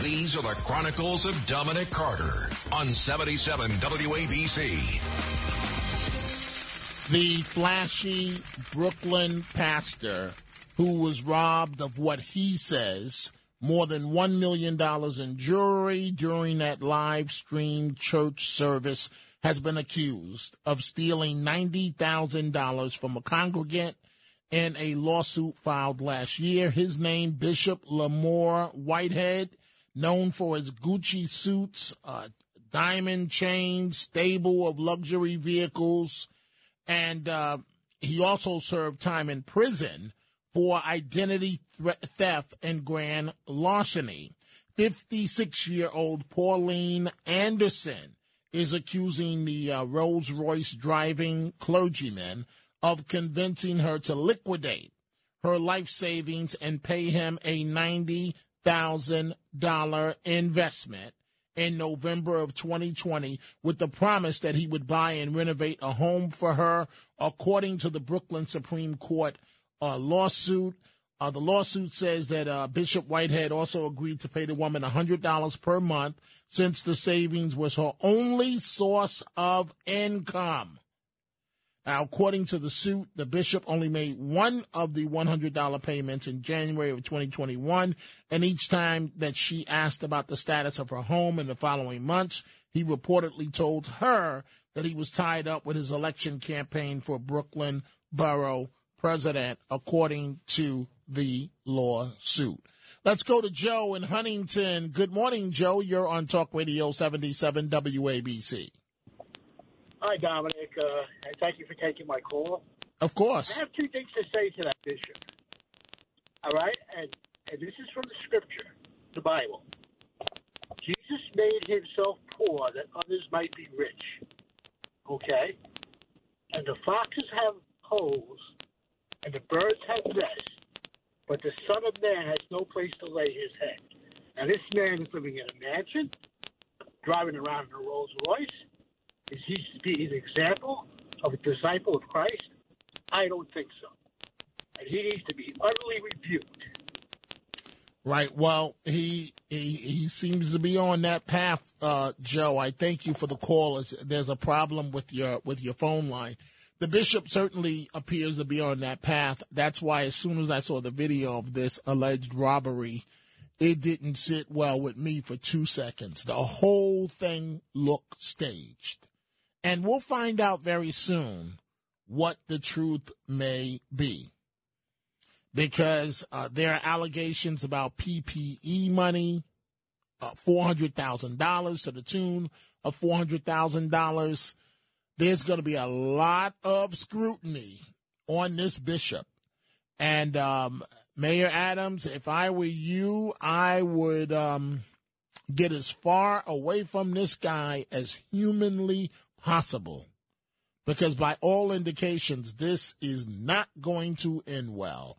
These are the Chronicles of Dominic Carter on 77 WABC. The flashy Brooklyn pastor who was robbed of what he says more than $1 million in jewelry during that live stream church service has been accused of stealing $90,000 from a congregant in a lawsuit filed last year. His name, Bishop Lamor Whitehead, known for his Gucci suits, uh, diamond chains, stable of luxury vehicles, and uh, he also served time in prison for identity theft and grand larceny. 56 year old Pauline Anderson is accusing the uh, Rolls Royce driving clergyman of convincing her to liquidate her life savings and pay him a $90,000 investment in November of 2020 with the promise that he would buy and renovate a home for her, according to the Brooklyn Supreme Court uh, lawsuit. Uh, the lawsuit says that uh, Bishop Whitehead also agreed to pay the woman $100 per month since the savings was her only source of income. Now, according to the suit, the bishop only made one of the $100 payments in January of 2021, and each time that she asked about the status of her home in the following months, he reportedly told her that he was tied up with his election campaign for Brooklyn Borough president, according to the lawsuit. Let's go to Joe in Huntington. Good morning, Joe. You're on Talk Radio 77 WABC. Hi, Dominic. Uh, and thank you for taking my call. Of course. I have two things to say to that bishop. All right? And, and this is from the scripture, the Bible. Jesus made himself poor that others might be rich. Okay? And the foxes have holes and the birds have nests, but the Son of Man has no place to lay his head. Now, this man is living in a mansion, driving around in a Rolls Royce. Is he an example of a disciple of Christ? I don't think so. And he needs to be utterly rebuked. Right. Well, he he he seems to be on that path, uh, Joe. I thank you for the call. There's a problem with your with your phone line the bishop certainly appears to be on that path. That's why, as soon as I saw the video of this alleged robbery, it didn't sit well with me for two seconds. The whole thing looked staged. And we'll find out very soon what the truth may be. Because uh, there are allegations about PPE money, uh, $400,000 to the tune of $400,000 there's going to be a lot of scrutiny on this bishop. And um, Mayor Adams, if I were you, I would um, get as far away from this guy as humanly possible. Because by all indications, this is not going to end well.